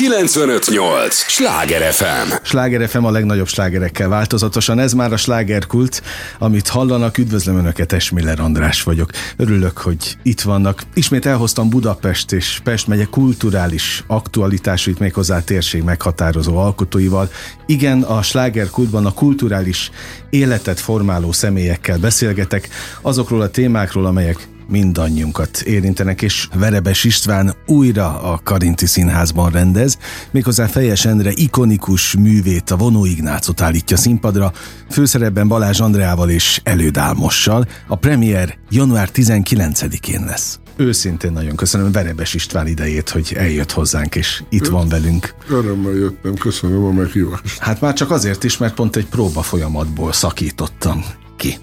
958! Sláger FM! Sláger FM a legnagyobb slágerekkel változatosan. Ez már a slágerkult, amit hallanak. Üdvözlöm Önöket, Esmiller András vagyok. Örülök, hogy itt vannak. Ismét elhoztam Budapest és Pest megye kulturális aktualitásait méghozzá térség meghatározó alkotóival. Igen, a slágerkultban a kulturális életet formáló személyekkel beszélgetek, azokról a témákról, amelyek mindannyiunkat érintenek, és Verebes István újra a Karinti Színházban rendez, méghozzá Fejes Endre ikonikus művét, a Vonó Ignácot állítja színpadra, főszerepben Balázs Andreával és Elődálmossal. A premier január 19-én lesz. Őszintén nagyon köszönöm Verebes István idejét, hogy eljött hozzánk, és itt van velünk. Örömmel jöttem, köszönöm a meghívást. Hát már csak azért is, mert pont egy próba folyamatból szakítottam ki.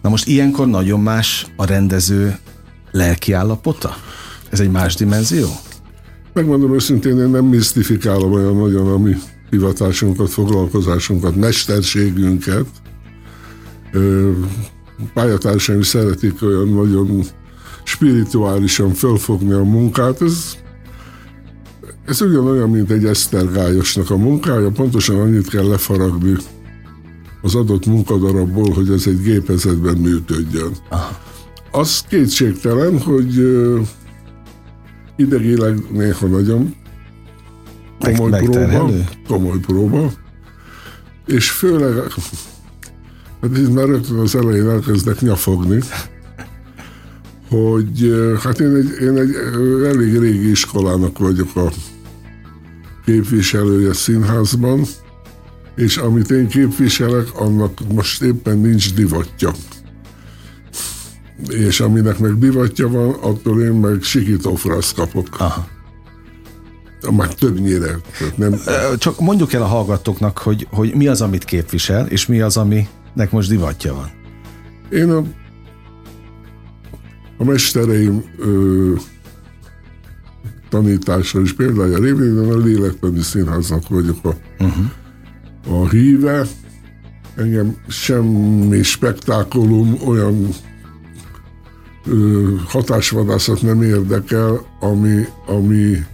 Na most ilyenkor nagyon más a rendező lelki állapota? Ez egy más dimenzió? Megmondom őszintén, én nem misztifikálom olyan nagyon a mi hivatásunkat, foglalkozásunkat, mesterségünket. Pályatársaim szeretik olyan nagyon spirituálisan fölfogni a munkát. Ez, ez ugyanolyan, mint egy esztergályosnak a munkája, pontosan annyit kell lefaragni az adott munkadarabból, hogy ez egy gépezetben működjön. Aha. Az kétségtelen, hogy idegileg néha nagyon komoly próba, komoly próba, és főleg, hát itt már rögtön az elején elkezdek nyafogni, hogy hát én egy, én egy elég régi iskolának vagyok a képviselője színházban, és amit én képviselek, annak most éppen nincs divatja. És aminek meg divatja van, attól én meg sikítófrasz kapok. Aha. Már többnyire. Nem... Csak mondjuk el a hallgatóknak, hogy, hogy mi az, amit képvisel, és mi az, aminek most divatja van. Én a, a mestereim ö, tanítása és példája révén a Lélektani Színháznak vagyok a uh-huh a híve. Engem semmi spektákulum, olyan hatásvadászat nem érdekel, ami, ami,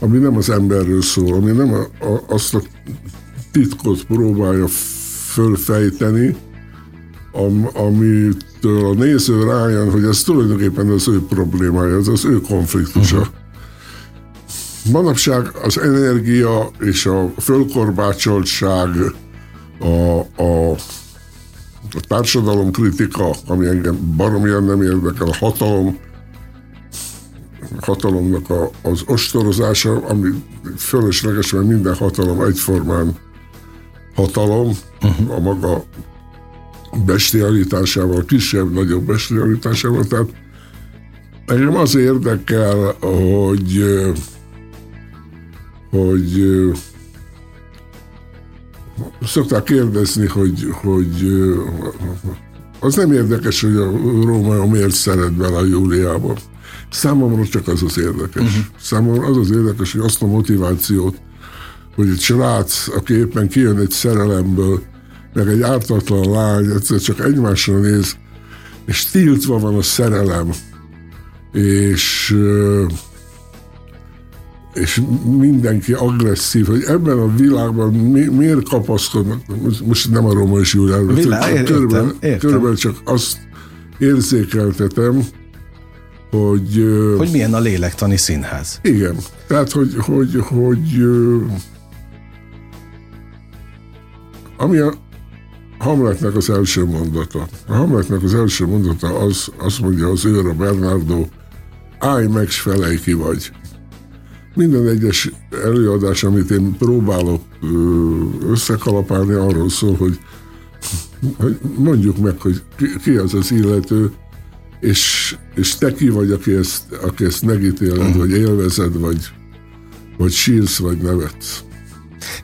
ami nem az emberről szól, ami nem a, a, azt a titkot próbálja fölfejteni, am, amitől a néző rájön, hogy ez tulajdonképpen az ő problémája, ez az ő konfliktusa. Uh-huh. Manapság az energia és a fölkorbácsoltság, a, a, a társadalom kritika, ami engem baromian nem érdekel, a hatalom, hatalomnak a, az ostorozása, ami fölösleges, mert minden hatalom egyformán hatalom, uh-huh. a maga bestialitásával, kisebb-nagyobb bestialitásával, tehát engem az érdekel, hogy hogy szokták kérdezni, hogy, hogy az nem érdekes, hogy a Róma miért szeret bele a Júliába. Számomra csak az az érdekes. Uh-huh. Számomra az az érdekes, hogy azt a motivációt, hogy egy srác, aki éppen kijön egy szerelemből, meg egy ártatlan lány, egyszer csak egymásra néz, és tiltva van a szerelem, és és mindenki agresszív, hogy ebben a világban mi, miért kapaszkodnak, most nem a Roma és Júliáról, körülbelül, körülbelül csak azt érzékeltetem, hogy... Hogy milyen a lélektani színház. Igen. Tehát, hogy, hogy, hogy ami a Hamletnek az első mondata. A Hamletnek az első mondata az, azt mondja az őr a Bernardo, állj meg, s felej ki vagy. Minden egyes előadás, amit én próbálok összekalapálni, arról szól, hogy, hogy mondjuk meg, hogy ki az az illető, és, és te ki vagy, aki ezt, aki ezt megítéled, uh-huh. vagy élvezed, vagy, vagy sírsz, vagy nevetsz.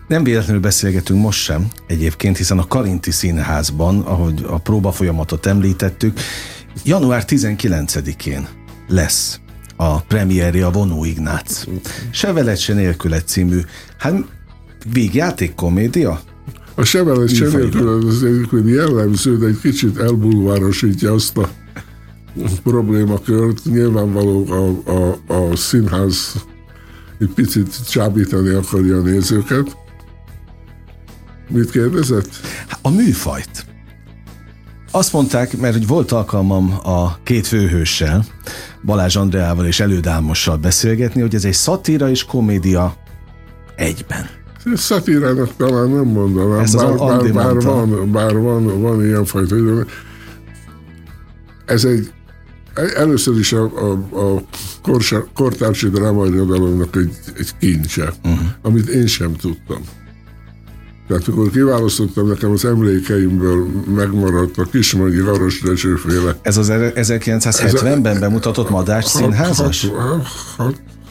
Nem véletlenül beszélgetünk most sem egyébként, hiszen a Karinti Színházban, ahogy a próba folyamatot említettük, január 19-én lesz a premierje a Vonó Ignác. Se veled, se nélküle című. Hát végjáték komédia? A se veled, se nélküle az egyébként jellemző, de egy kicsit elbulvárosítja azt a problémakört. Nyilvánvaló a, a, a színház egy picit csábítani akarja a nézőket. Mit kérdezett? A műfajt. Azt mondták, mert hogy volt alkalmam a két főhőssel, Balázs Andreával és Elődámossal beszélgetni, hogy ez egy szatíra és komédia egyben. Szatírának talán nem mondanám, ez bár, bár, bár, van, bár van, van ilyen fajta Ez egy először is a, a, a korsa, kortársi drámairodalomnak egy, egy kincse, uh-huh. amit én sem tudtam. Tehát akkor kiválasztottam, nekem az emlékeimből megmaradt a Kismagyi Laros Dezsőféle. Ez az 1970-ben bemutatott Madás színházas?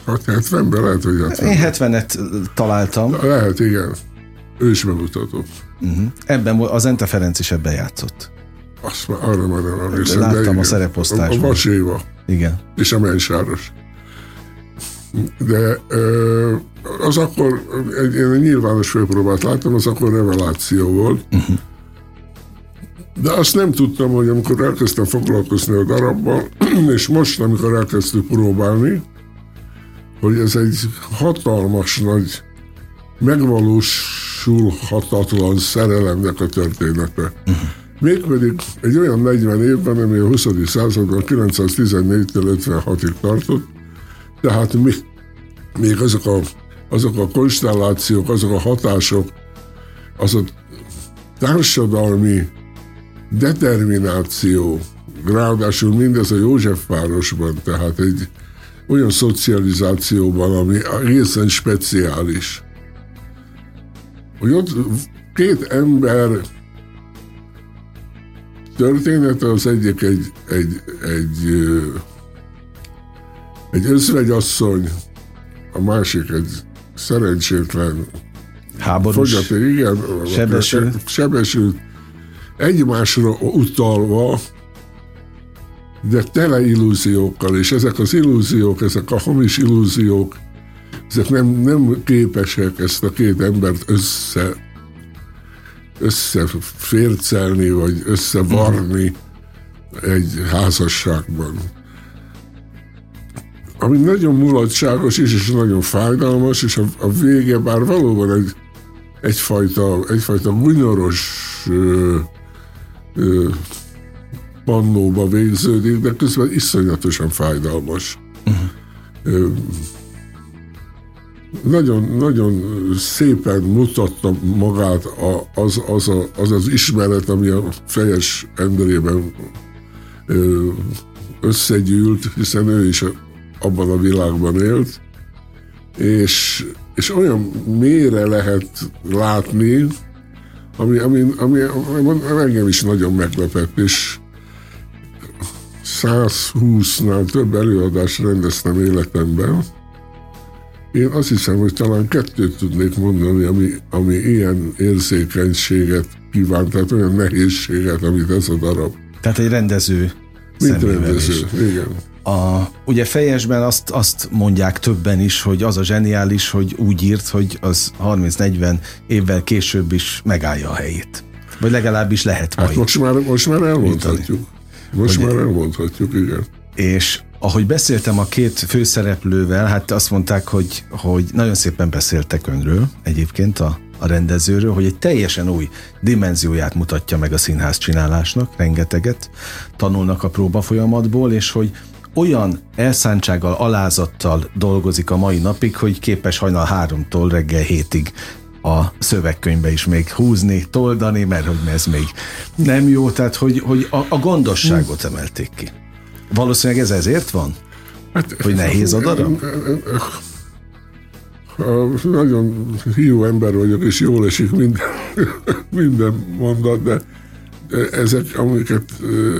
70-ben lehet, hogy 70 Én 70-et találtam. Lehet, igen. Ő is bemutatott. Uh-huh. Ebben az Ente Ferenc is ebben játszott. Azt már arra már nem emlékszem. Láttam a szereposztásban. A Vaséva. Igen. És a Mensáros. De az akkor, egy, én egy nyilvános főpróbát láttam, az akkor reveláció volt. De azt nem tudtam, hogy amikor elkezdtem foglalkozni a darabbal, és most, amikor elkezdtük próbálni, hogy ez egy hatalmas nagy, megvalósulhatatlan szerelemnek a története. Mégpedig egy olyan 40 évben, ami a 20. században 914-től 56-ig tartott, tehát még, még azok, a, azok a konstellációk, azok a hatások, az a társadalmi determináció, ráadásul mindez a Józsefvárosban, tehát egy olyan szocializációban, ami egészen speciális. Hogy ott két ember története az egyik egy, egy, egy, egy özvegyasszony, a másik egy szerencsétlen háborús fogyaték, igen, sebesült. sebesült, egymásra utalva, de tele illúziókkal, és ezek az illúziók, ezek a hamis illúziók, ezek nem, nem képesek ezt a két embert össze összefércelni, vagy összevarni uh-huh. egy házasságban. Ami nagyon mulatságos is, és nagyon fájdalmas, és a, a vége bár valóban egy, egyfajta, egyfajta gunyoros ö, ö, pannóba végződik, de közben iszonyatosan fájdalmas. Uh-huh. Ö, nagyon, nagyon szépen mutatta magát az az, a, az, az ismeret, ami a fejes emberében összegyűlt, hiszen ő is abban a világban élt, és, és olyan mélyre lehet látni, ami, ami, ami, ami engem is nagyon meglepett, és 120-nál több előadást rendeztem életemben, én azt hiszem, hogy talán kettőt tudnék mondani, ami, ami ilyen érzékenységet kíván, tehát olyan nehézséget, amit ez a darab. Tehát egy rendező Mint rendező, igen. A, ugye fejesben azt, azt mondják többen is, hogy az a zseniális, hogy úgy írt, hogy az 30-40 évvel később is megállja a helyét. Vagy legalábbis lehet hát majd. Most már, most már elmondhatjuk. Most hogy, már elmondhatjuk, igen. És ahogy beszéltem a két főszereplővel, hát azt mondták, hogy, hogy nagyon szépen beszéltek önről egyébként a, a rendezőről, hogy egy teljesen új dimenzióját mutatja meg a színház csinálásnak, rengeteget tanulnak a próba folyamatból, és hogy olyan elszántsággal, alázattal dolgozik a mai napig, hogy képes hajnal háromtól reggel hétig a szövegkönyvbe is még húzni, toldani, mert hogy ez még nem jó, tehát hogy, hogy a, a gondosságot emelték ki. Valószínűleg ez ezért van? Hát, hogy nehéz a darab? Nagyon hiú ember vagyok, és jól esik minden, minden mondat, de ezek, amiket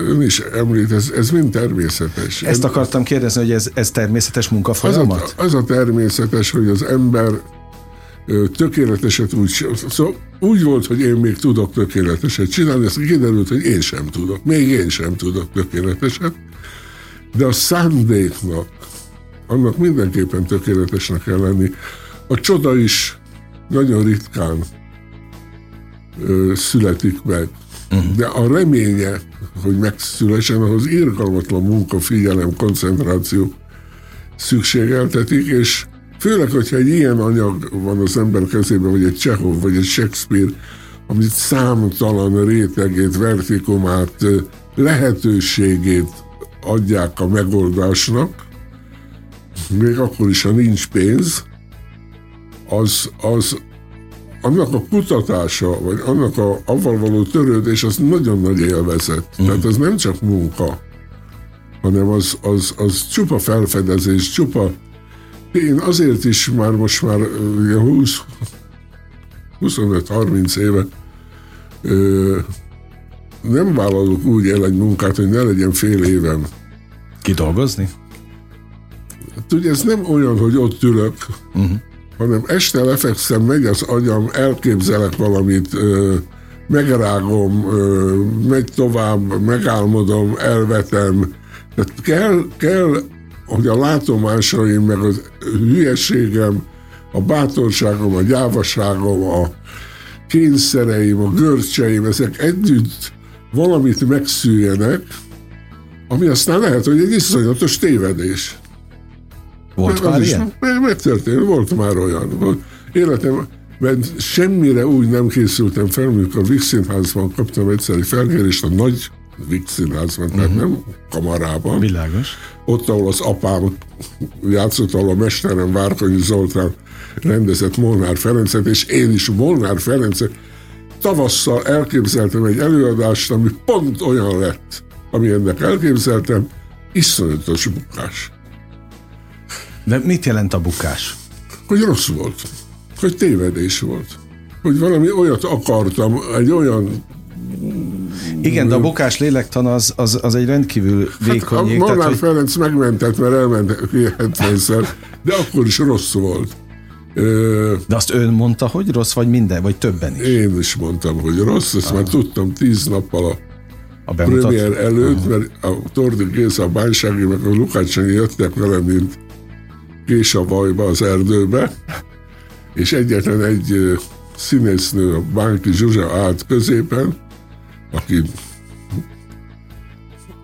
ön is említ, ez, ez mind természetes. Ezt akartam kérdezni, hogy ez, ez természetes munkafolyamat? Az a, az a természetes, hogy az ember tökéleteset úgy, szóval úgy volt, hogy én még tudok tökéleteset csinálni, ezt kiderült, hogy én sem tudok. Még én sem tudok tökéleteset. De a szándéknak, annak mindenképpen tökéletesnek kell lenni. A csoda is nagyon ritkán ö, születik meg. Uh-huh. De a reménye, hogy megszülessen, ahhoz irgalmatlan munka, figyelem, koncentráció szükségeltetik, és Főleg, hogyha egy ilyen anyag van az ember kezében, vagy egy Csehov, vagy egy Shakespeare, amit számtalan rétegét, vertikumát, lehetőségét adják a megoldásnak, még akkor is, ha nincs pénz, az, az annak a kutatása, vagy annak a avval való törődés, az nagyon nagy élvezet. Mm. Tehát ez nem csak munka, hanem az, az, az csupa felfedezés, csupa én azért is már most már 20, 25-30 éve ö, nem vállalok úgy el egy munkát, hogy ne legyen fél évem. Kidolgozni? Tudja, ez nem olyan, hogy ott ülök, uh-huh. Hanem este lefekszem, megy az agyam, elképzelek valamit, megrágom, megy tovább, megálmodom, elvetem. Tehát kell, kell, hogy a látomásaim, meg az hülyeségem, a bátorságom, a gyávaságom, a kényszereim, a görcseim, ezek együtt valamit megszűjjenek, ami aztán lehet, hogy egy iszonyatos tévedés. Volt már ilyen? Meg, megtörtént, volt már olyan. Életemben semmire úgy nem készültem fel, amikor a Vix Színházban kaptam egyszer egy felkérést a nagy Vix Színházban, uh-huh. tehát nem kamarában. Világos. Ott, ahol az apám játszott, ahol a mesterem Várkonyi Zoltán rendezett Molnár Ferencet, és én is Molnár Ferencet tavasszal elképzeltem egy előadást, ami pont olyan lett, ami ennek elképzeltem, iszonyatos bukás. De mit jelent a bukás? Hogy rossz volt. Hogy tévedés volt. Hogy valami olyat akartam, egy olyan igen, de a bukás lélektan az, az, az egy rendkívül vékony hát, jég. Molnár hogy... Ferenc megmentett, mert elment 70-szer, de akkor is rossz volt. De azt ön mondta, hogy rossz, vagy minden, vagy többen is? Én is mondtam, hogy rossz, ezt ah. már tudtam tíz nappal a, a premier előtt, ah. mert a Tordi Géza, a Bánysági, meg a Lukácsanyi jöttek velem, mint kés a vajba az erdőbe, és egyetlen egy színésznő, a Bánki Zsuzsa állt középen, aki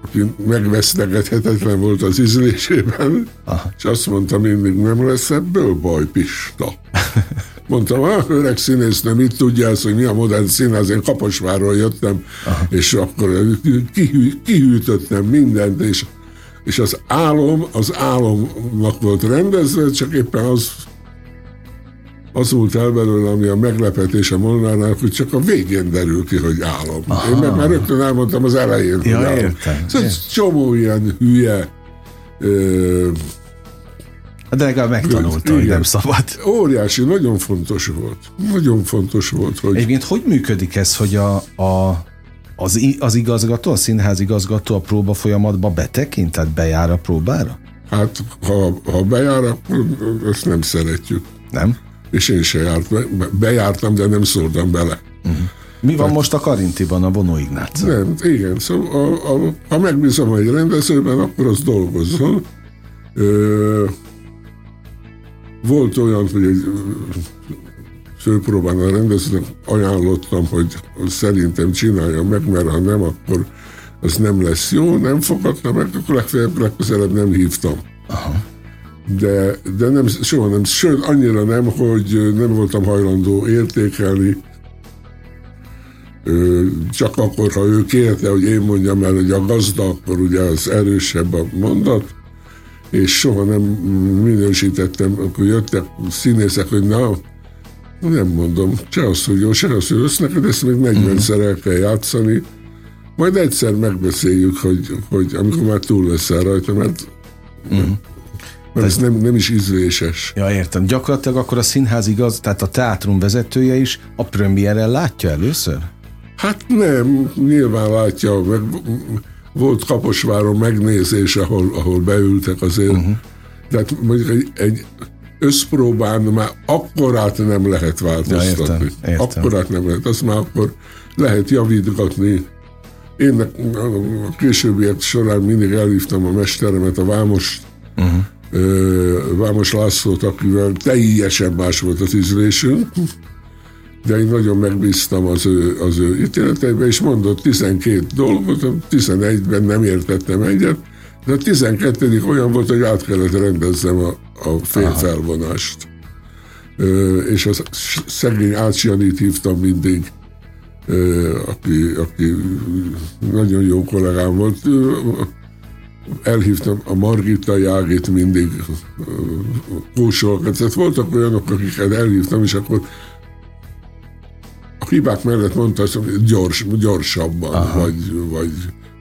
aki megvesztegethetetlen volt az ízlésében, Aha. és azt mondta mindig, nem lesz ebből baj, Pista. Mondtam, ah, öreg színésznő, mit tudja hogy mi a modern színház, én Kaposvárról jöttem, Aha. és akkor kihű, kihűtöttem mindent, és, és az álom, az álomnak volt rendezve, csak éppen az az volt el belőle, ami a meglepetés a Molnárnál, hogy csak a végén derül ki, hogy álom. Aha. Én meg már rögtön elmondtam az elején, ja, hogy álom. Értem. Szóval csomó ilyen hülye ö, de legalább megtanulta, hogy nem szabad. Óriási, nagyon fontos volt. Nagyon fontos volt, hogy... Egyébként hogy működik ez, hogy a, a, az, az igazgató, a színház igazgató a próba folyamatba betekint, tehát bejár a próbára? Hát, ha, ha bejár, akkor ezt nem szeretjük. Nem? és én se járt, bejártam, de nem szóltam bele. Uh-huh. Mi van Tehát, most a Karintiban, a Bonó Ignác? Nem, igen, szóval a, a, ha megbízom egy rendezőben, akkor az dolgozzon. Ö, volt olyan, hogy egy főpróbán a rendezőnek ajánlottam, hogy szerintem csinálja meg, mert ha nem, akkor az nem lesz jó, nem fogadta meg, akkor legfeljebb legközelebb nem hívtam. Aha de, de nem, soha nem, sőt, annyira nem, hogy nem voltam hajlandó értékelni, csak akkor, ha ő kérte, hogy én mondjam el, hogy a gazda, akkor ugye az erősebb a mondat, és soha nem minősítettem, akkor jöttek színészek, hogy na, nem mondom, hogy rossz, neked ezt még 40-szer el kell játszani, majd egyszer megbeszéljük, hogy, hogy amikor már túl leszel rajta, mert uh-huh. Mert ez nem, nem is ízléses. Ja, értem. Gyakorlatilag akkor a színház igaz, tehát a teátrum vezetője is a premierrel látja először? Hát nem, nyilván látja, meg volt Kaposváron megnézés, ahol, ahol beültek azért. Uh-huh. Tehát mondjuk egy, egy összpróbán már akkorát nem lehet változtatni. Ja, értem, értem. Akkorát nem lehet, azt már akkor lehet javítgatni. Én a későbbiek során mindig elhívtam a mesteremet, a Vámos uh-huh. Vámos Lászlót, akivel teljesen más volt az ízlésünk, de én nagyon megbíztam az ő, az ő ítéleteiben, és mondott 12 dolgot, 11-ben nem értettem egyet, De a 12. olyan volt, hogy át kellett rendezzem a, a félfelvonást. Ö, és a szegény Ácsianit hívtam mindig, ö, aki, aki nagyon jó kollégám volt. Elhívtam a Margita Jágit mindig kósolkat. Tehát voltak olyanok, akiket elhívtam, és akkor a hibák mellett mondta hogy gyors, gyorsabban, Aha. vagy, vagy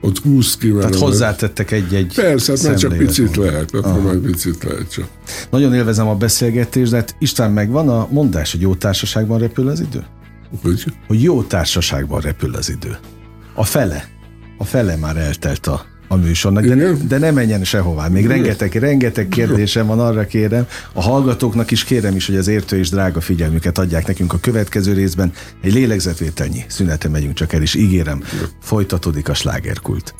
ott húsz ki. Tehát hozzátettek egy-egy Persze, hát már csak picit lehet, hát már picit lehet csak. Nagyon élvezem a beszélgetést, de hát István megvan a mondás, hogy jó társaságban repül az idő? Hogy? Hogy jó társaságban repül az idő. A fele. A fele már eltelt a a műsornak, de, de ne menjen sehová. Még rengeteg, rengeteg kérdésem van, arra kérem. A hallgatóknak is kérem is, hogy az értő és drága figyelmüket adják nekünk a következő részben. Egy lélegzetvételnyi szünete megyünk csak el, és ígérem, folytatódik a slágerkult.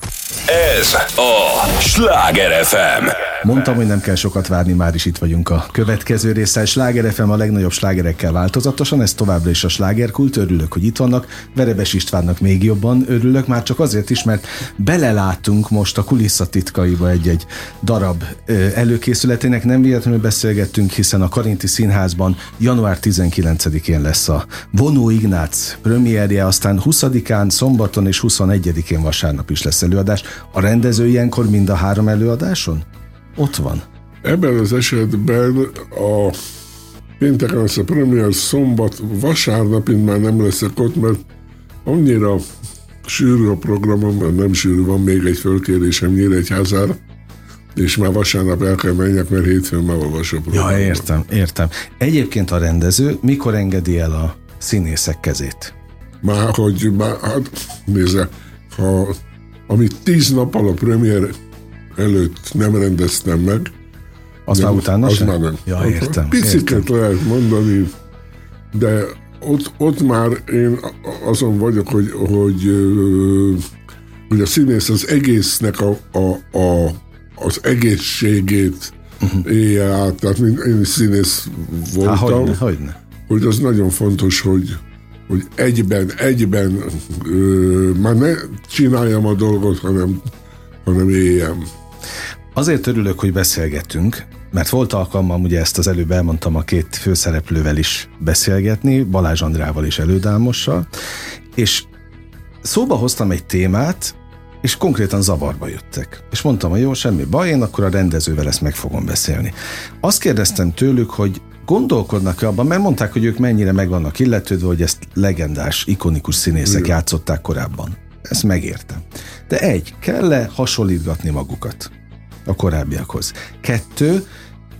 Ez a Sláger FM. Mondtam, hogy nem kell sokat várni, már is itt vagyunk a következő résszel. Sláger FM a legnagyobb slágerekkel változatosan, ez továbbra is a slágerkult. Örülök, hogy itt vannak. Verebes Istvánnak még jobban örülök, már csak azért is, mert beleláttunk most a kulisszatitkaiba egy-egy darab előkészületének. Nem véletlenül beszélgettünk, hiszen a Karinti Színházban január 19-én lesz a Vonó Ignác premierje, aztán 20-án, szombaton és 21-én vasárnap is lesz előadás. A rendező ilyenkor mind a három előadáson? Ott van. Ebben az esetben a pénteken lesz a premier, szombat, vasárnapint már nem leszek ott, mert annyira sűrű a programom, mert nem sűrű, van még egy fölkérésem Nyíregyházára, és már vasárnap el kell menjek, mert hétfőn már olvasok. Ja, értem, értem. Egyébként a rendező mikor engedi el a színészek kezét? Már, hogy már, hát nézze, ha amit tíz nappal a premier előtt nem rendeztem meg. Azt már utána az Már nem. Ja, értem. Piciket értem. lehet mondani, de ott, ott már én azon vagyok, hogy, hogy, hogy a színész az egésznek a, a, a, az egészségét uh-huh. élje át. Tehát én is színész voltam. Há, hogyne, hogyne. Hogy az nagyon fontos, hogy, hogy egyben, egyben ö, már ne csináljam a dolgot, hanem, hanem éljem. Azért örülök, hogy beszélgetünk, mert volt alkalmam, ugye ezt az előbb elmondtam a két főszereplővel is beszélgetni, Balázs Andrával és Elődámossal, és szóba hoztam egy témát, és konkrétan zavarba jöttek. És mondtam, hogy jó, semmi baj, én akkor a rendezővel ezt meg fogom beszélni. Azt kérdeztem tőlük, hogy gondolkodnak-e abban, mert mondták, hogy ők mennyire meg vannak illetődve, hogy ezt legendás, ikonikus színészek Igen. játszották korábban. Ezt megértem. De egy, kell-e hasonlítgatni magukat a korábbiakhoz? Kettő,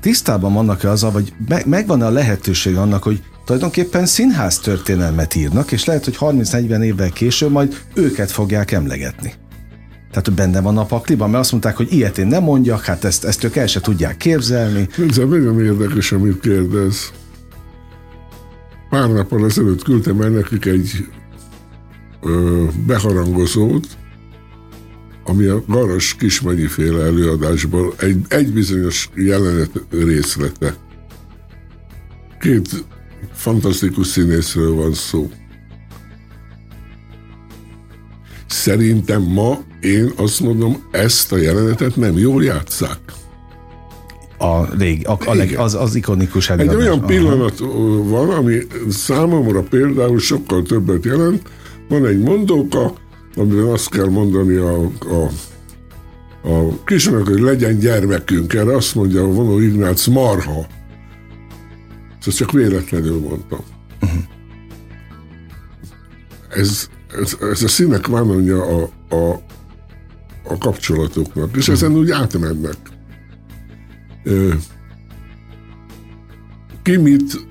tisztában vannak-e azzal, vagy megvan-e a lehetőség annak, hogy tulajdonképpen színház történelmet írnak, és lehet, hogy 30-40 évvel később majd őket fogják emlegetni. Tehát benne van a pakliban, mert azt mondták, hogy ilyet én nem mondjak, hát ezt, ezt ők el se tudják képzelni. Ez nagyon érdekes, amit kérdez. Pár nappal ezelőtt küldtem el nekik egy ö, beharangozót, ami a Garas Kismennyi féle előadásból egy, egy bizonyos jelenet részlete. Két fantasztikus színészről van szó. Szerintem ma én azt mondom, ezt a jelenetet nem jól játszák. A rég, a, a leg, az, az ikonikus előadás. Egy olyan Aha. pillanat van, ami számomra például sokkal többet jelent. Van egy mondóka, amiben azt kell mondani a, a, a kisnek, hogy legyen gyermekünk. Erre azt mondja a vonó Ignác marha. Ezt csak véletlenül mondtam. Uh-huh. Ez, ez, ez a színek vánonja a, a, a kapcsolatoknak, és ezen úgy átmennek. Ki mit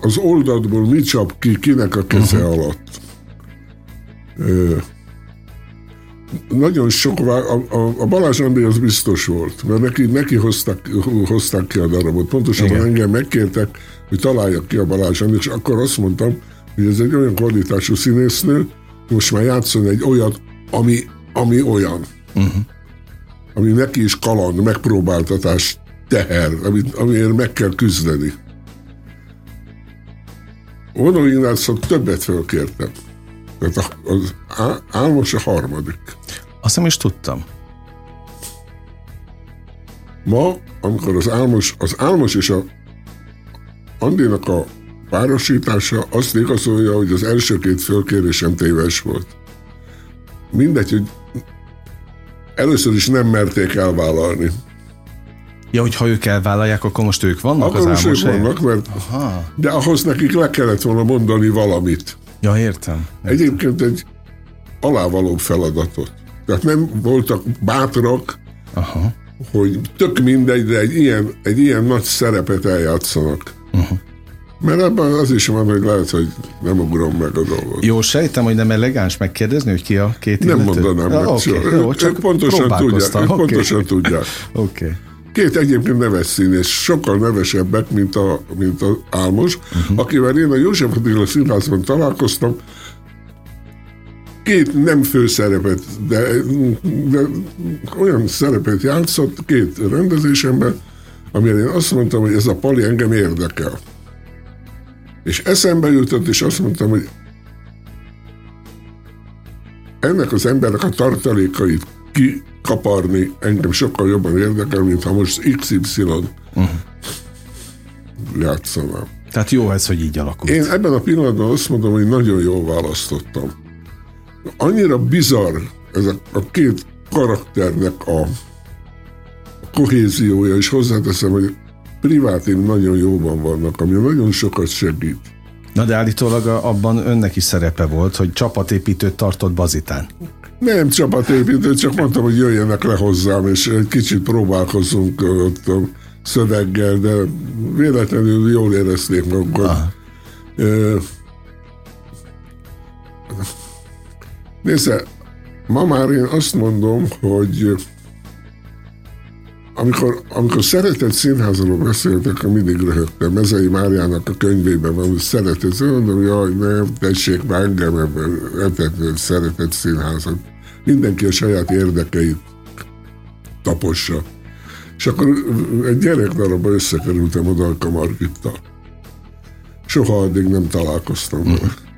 az oldalból mit csap ki, kinek a keze uh-huh. alatt. Nagyon sok, a, a, a Balázs André az biztos volt, mert neki, neki hozták, hozták ki a darabot. Pontosabban Igen. engem megkértek, hogy találjak ki a Balázs André, és akkor azt mondtam, hogy ez egy olyan kvalitású színésznő, most már játszon egy olyat, ami, ami olyan. Uh-huh. Ami neki is kaland, megpróbáltatás, teher, amit, amiért meg kell küzdeni. Vonó Ignácot többet fölkértem. Tehát az Álmos a harmadik. Azt nem is tudtam. Ma, amikor az Álmos, az Álmos és a Andinak a párosítása azt igazolja, hogy az első két fölkérésem téves volt. Mindegy, hogy először is nem merték elvállalni. Ja, hogy ha ők elvállalják, akkor most ők vannak akkor az álmos ők vannak, mert Aha. de ahhoz nekik le kellett volna mondani valamit. Ja, értem. értem. Egyébként egy alávaló feladatot. Tehát nem voltak bátrak, Aha. hogy tök mindegy, de egy ilyen, egy ilyen nagy szerepet eljátszanak. Uh-huh. Mert ebben az is van, hogy lehet, hogy nem ugrom meg a dolgot. Jó, sejtem, hogy nem elegáns megkérdezni, hogy ki a két Nem illető? mondanám ja, meg okay, Jó, csak ők pontosan tudják. Ők okay. pontosan tudják. Oké. Okay. Két egyébként neves színész, sokkal nevesebbek, mint a, mint a Álmos, uh-huh. akivel én a József Attila színházban találkoztam, két nem főszerepet, de, de olyan szerepet játszott két rendezésemben, amire én azt mondtam, hogy ez a pali engem érdekel. És eszembe jutott, és azt mondtam, hogy ennek az embernek a tartalékait kikaparni engem sokkal jobban érdekel, mint ha most XY uh-huh. játszanám. Tehát jó ez, hogy így alakult. Én ebben a pillanatban azt mondom, hogy nagyon jól választottam. Annyira bizarr ez a, a két karakternek a, a kohéziója, és hozzáteszem, hogy privátim nagyon jóban vannak, ami nagyon sokat segít. Na de állítólag abban önnek is szerepe volt, hogy csapatépítőt tartott Bazitán. Nem csapatépítőt, csak mondtam, hogy jöjjenek le hozzám, és egy kicsit próbálkozunk ott a szöveggel, de véletlenül jól érezték magukat. Nézze, ma már én azt mondom, hogy amikor, amikor szeretett színházról beszéltek, akkor mindig röhögtem. Mezei Máriának a könyvében van, hogy szeretett, mondom, jaj, nem, tessék már engem ebben, szeretett színházat. Mindenki a saját érdekeit tapossa. És akkor egy gyerekdarabba összekerültem oda a Margittal. Soha addig nem találkoztam vele. Mm.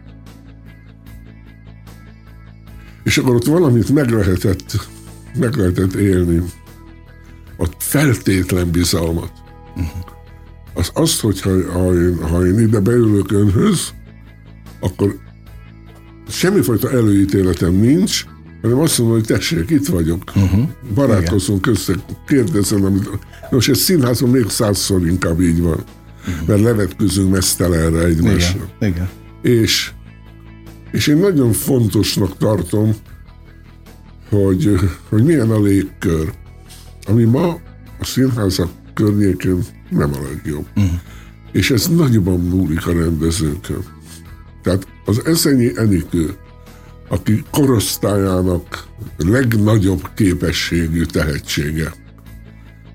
És akkor ott valamit meg lehetett, meg lehetett élni a feltétlen bizalmat. Az azt, hogyha ha én, ha én ide beülök önhöz, akkor semmifajta előítéletem nincs, hanem azt mondom, hogy tessék, itt vagyok. Uh-huh. Barátkozunk össze, kérdezem, amit... Most ez színházon még százszor inkább így van, uh-huh. mert levetközünk mesztelenre egymásra. Igen. Igen. És, és én nagyon fontosnak tartom, hogy, hogy milyen a légkör ami ma a színházak környékén nem a legjobb. Uh-huh. És ez nagyban múlik a rendezőkön. Tehát az Eszenyi Enikő, aki korosztályának legnagyobb képességű tehetsége.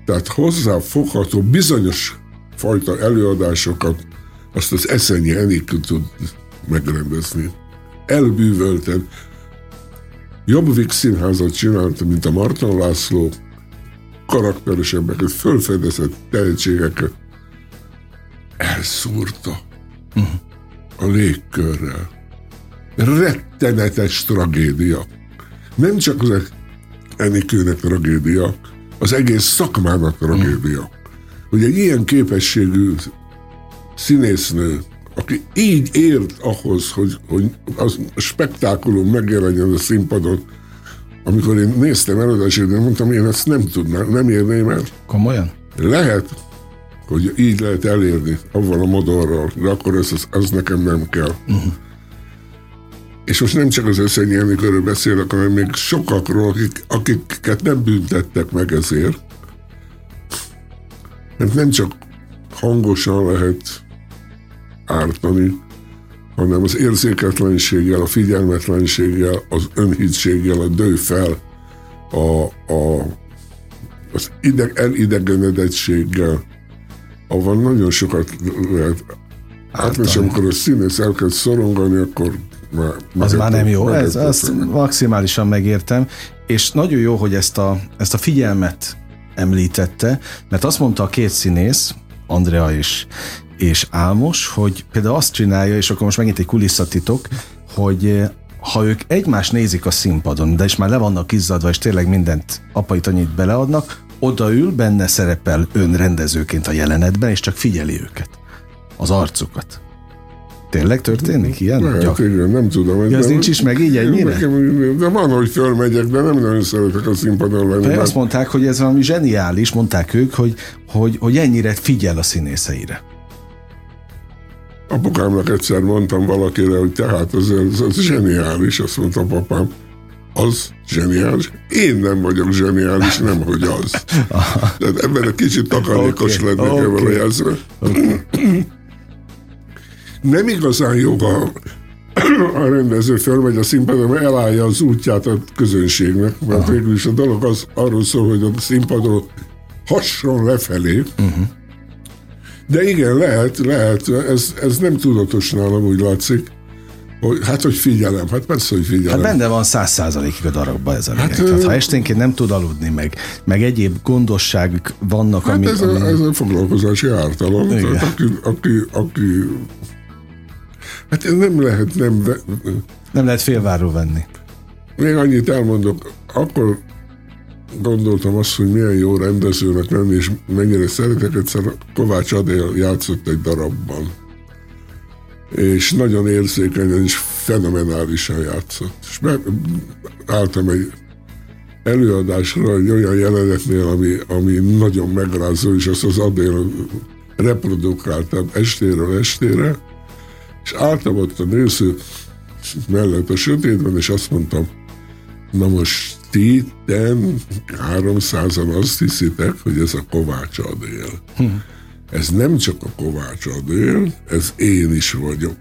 Tehát hozzáfogható bizonyos fajta előadásokat azt az Eszenyi Enikő tud megrendezni. Elbűvölten. Jobbvik színházat csinálta, mint a Marton László, karakteresebbeket, fölfedezett tehetségeket elszúrta a légkörrel. Rettenetes tragédia. Nem csak az Enikőnek tragédia, az egész szakmának tragédia. Hogy egy ilyen képességű színésznő, aki így ért ahhoz, hogy, hogy az spektákulum megjelenjen a színpadon, amikor én néztem előadást, én mondtam, én ezt nem tudnám, nem érném el. Komolyan? Lehet, hogy így lehet elérni avval a modorral, de akkor ez, az, az nekem nem kell. Uh-huh. És most nem csak az összenyelni körül beszélek, hanem még sokakról, akik, akiket nem büntettek meg ezért. Mert nem csak hangosan lehet ártani, hanem az érzéketlenséggel, a figyelmetlenséggel, az önhitséggel, a dő fel, a, a, az ideg, elidegenedettséggel, ahol nagyon sokat lehet. Hát, és amikor a színész elkezd szorongani, akkor már... Az már nem jó, ez, azt maximálisan megértem, és nagyon jó, hogy ezt a, ezt a figyelmet említette, mert azt mondta a két színész, Andrea és és álmos, hogy például azt csinálja, és akkor most megint egy kulisszatitok, hogy ha ők egymást nézik a színpadon, de is már le vannak izzadva, és tényleg mindent apai anyit beleadnak, odaül, benne szerepel ön rendezőként a jelenetben, és csak figyeli őket, az arcukat. Tényleg történik ilyen? Lehet, Gyak- igen, nem tudom. Ja, de- nincs is meg így ennyire? Nekem, de van, hogy fölmegyek, de nem nagyon szeretek a színpadon lenni. Mert- azt mondták, hogy ez valami zseniális, mondták ők, hogy, hogy, hogy ennyire figyel a színészeire. Apukámnak egyszer mondtam valakire, hogy tehát az, az, az zseniális, azt mondta apám. Az zseniális? Én nem vagyok zseniális, nem hogy az. Tehát ebben egy kicsit takarékos okay. lennék okay. ebben a jelzőben. Nem igazán joga a rendező fölmegy a színpadon, mert elállja az útját a közönségnek, mert Aha. végül is a dolog az arról szól, hogy a színpadon hasson lefelé, uh-huh. De igen, lehet, lehet, ez, ez nem tudatos nálam, úgy látszik, hogy, hát, hogy figyelem, hát persze, hogy figyelem. Hát benne van száz százalékig a darabban ez a lényeg. Hát, Hát, Tehát, ha esténként nem tud aludni, meg, meg egyéb gondosságok vannak, Hát ami, ez, ami... a, ez a foglalkozási ártalom. Tehát aki, aki, aki, hát nem lehet nem... nem lehet félváról venni. Még annyit elmondok, akkor gondoltam azt, hogy milyen jó rendezőnek lenni, és mennyire szeretek. Egyszer Kovács Adél játszott egy darabban. És nagyon érzékenyen és fenomenálisan játszott. És be, álltam egy előadásra egy olyan jelenetnél, ami, ami nagyon megrázó, és azt az Adél reprodukáltam estéről estére, és álltam ott a néző mellett a sötétben, és azt mondtam, na most ti, ten, 300-an azt hiszitek, hogy ez a Kovács Adél. Ez nem csak a Kovács Adél, ez én is vagyok.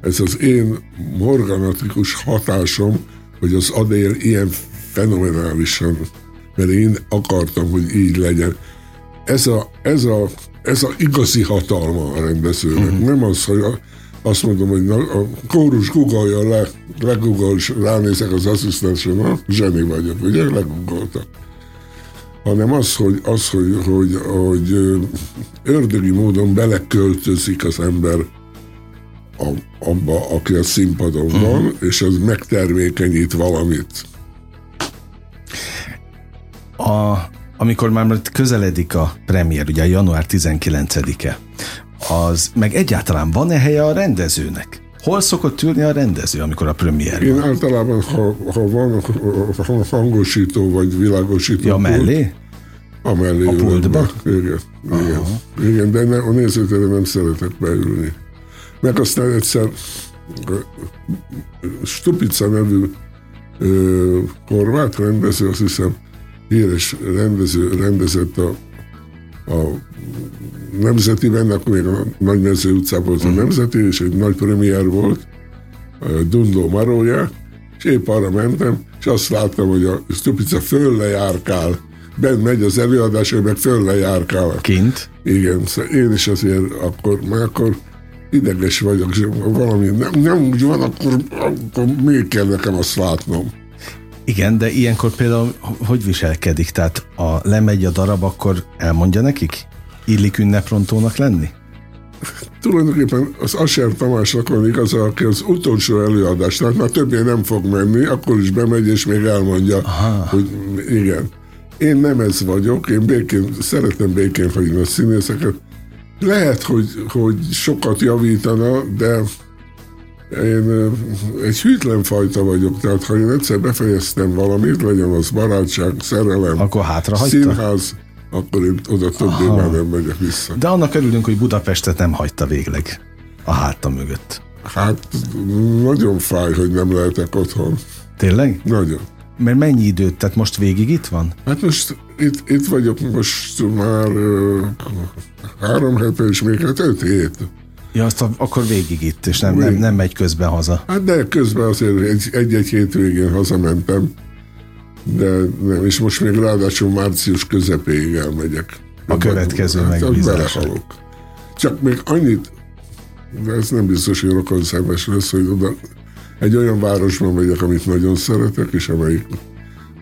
Ez az én morganatikus hatásom, hogy az Adél ilyen fenomenálisan, mert én akartam, hogy így legyen. Ez a, ez a, ez a igazi hatalma a rendezőnek. Uh-huh. Nem az, hogy a, azt mondom, hogy na, a kórus guggolja le, legugol, és ránézek az asszisztensre, na, zseni vagyok, ugye, legugoltak. Hanem az, hogy, az, hogy, hogy, hogy ördögi módon beleköltözik az ember a, abba, aki a színpadon van, és az megtermékenyít valamit. A, amikor már közeledik a premier, ugye január 19-e, az meg egyáltalán van-e helye a rendezőnek? Hol szokott ülni a rendező, amikor a premier Én általában, ha, ha van ha hangosító vagy világosító, Ja, mellé? A mellé A pultba? Igen, igen, igen, de ne, a nézőtérre nem szeretek beülni. Meg aztán egyszer Stupica nevű ö, horvát rendező, azt hiszem, híres rendező rendezett a, a Nemzetiben, akkor még a Nagymező utcában volt a Nemzeti, és egy nagy premier volt, Dundó Marója, és épp arra mentem, és azt láttam, hogy a Stupica föl lejárkál, bent megy az előadás, ő meg föl lejárkál. Kint? Igen, szóval én is azért akkor, mert akkor ideges vagyok, és valami nem, nem úgy van, akkor, akkor még kell nekem azt látnom. Igen, de ilyenkor például hogy viselkedik? Tehát a lemegy a darab, akkor elmondja nekik? Illik ünneprontónak lenni? Tulajdonképpen az Asher Tamásnak van igaza, aki az utolsó előadás, tehát már többé nem fog menni, akkor is bemegy, és még elmondja, Aha. hogy igen. Én nem ez vagyok, én békén, szeretem békén hagyni a színészeket. Lehet, hogy, hogy sokat javítana, de én egy hűtlen fajta vagyok, tehát ha én egyszer befejeztem valamit, legyen az barátság, szerelem, Akkor hátrahagyta? színház, akkor én oda többé már nem megyek vissza. De annak örülünk, hogy Budapestet nem hagyta végleg a háta mögött. Hát nagyon fáj, hogy nem lehetek otthon. Tényleg? Nagyon. Mert mennyi időt? Tehát most végig itt van? Hát most itt, itt vagyok most már uh, három hete, és még hát öt hét. Ja, azt a, akkor végig itt, és nem, nem, nem megy közben haza. Hát de közben azért egy- egy-egy hétvégén hazamentem, de nem, és most még ráadásul március közepéig elmegyek. A következő hát, belehalok. Csak még annyit, de ez nem biztos, hogy rokon szemes lesz, hogy oda egy olyan városban megyek, amit nagyon szeretek, és amelyik,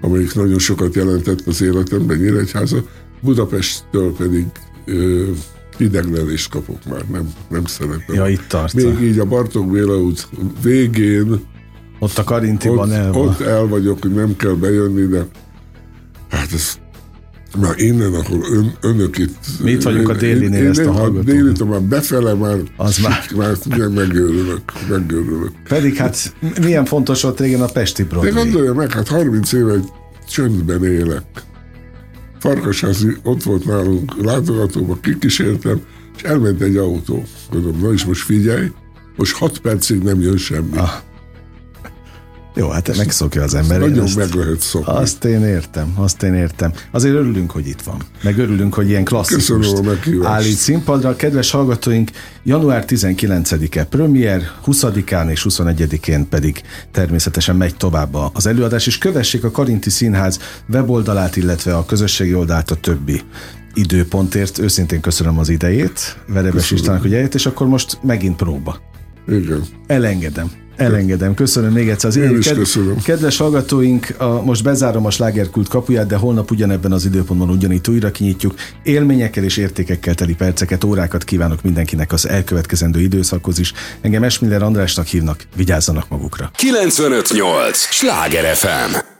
amelyik nagyon sokat jelentett az életemben, Nyíregyháza, Budapesttől pedig ö, ideglelést kapok már, nem, nem szeretem. Ja, itt tart. Még így a Bartók Béla út végén, Ott a Karintiban ott, el van. Ott el vagyok, hogy nem kell bejönni, de hát ez már innen, ahol ön, önök itt... Mi itt vagyunk a délinél, én, ezt a én, hallgatók. Délitől már befele már, Az már. már megőrülök, megőrülök. Pedig hát milyen fontos volt régen a Pesti De Broadway. gondolja meg, hát 30 éve csöndben élek. Farkasházi ott volt nálunk látogatóban, kikísértem, és elment egy autó. Mondom, na és most figyelj, most 6 percig nem jön semmi. Ah, Jó, hát megszokja az ember. én Nagyon ezt- meg lehet szokni. Azt én értem, azt én értem. Azért örülünk, hogy itt van. Meg örülünk, hogy ilyen klasszikus állít színpadra. Kedves hallgatóink, január 19-e premier, 20-án és 21-én pedig természetesen megy tovább az előadás, és kövessék a Karinti Színház weboldalát, illetve a közösségi oldalt a többi időpontért. Őszintén köszönöm az idejét, Verebes. Istvánnak, hogy eljött, és akkor most megint próba. Igen. Elengedem. Elengedem. Köszönöm még egyszer az Én is köszönöm. Kedves hallgatóink, a, most bezárom a slágerkult kapuját, de holnap ugyanebben az időpontban ugyanígy újra kinyitjuk. Élményekkel és értékekkel teli perceket, órákat kívánok mindenkinek az elkövetkezendő időszakhoz is. Engem Esmiller Andrásnak hívnak, vigyázzanak magukra. 958! Sláger FM!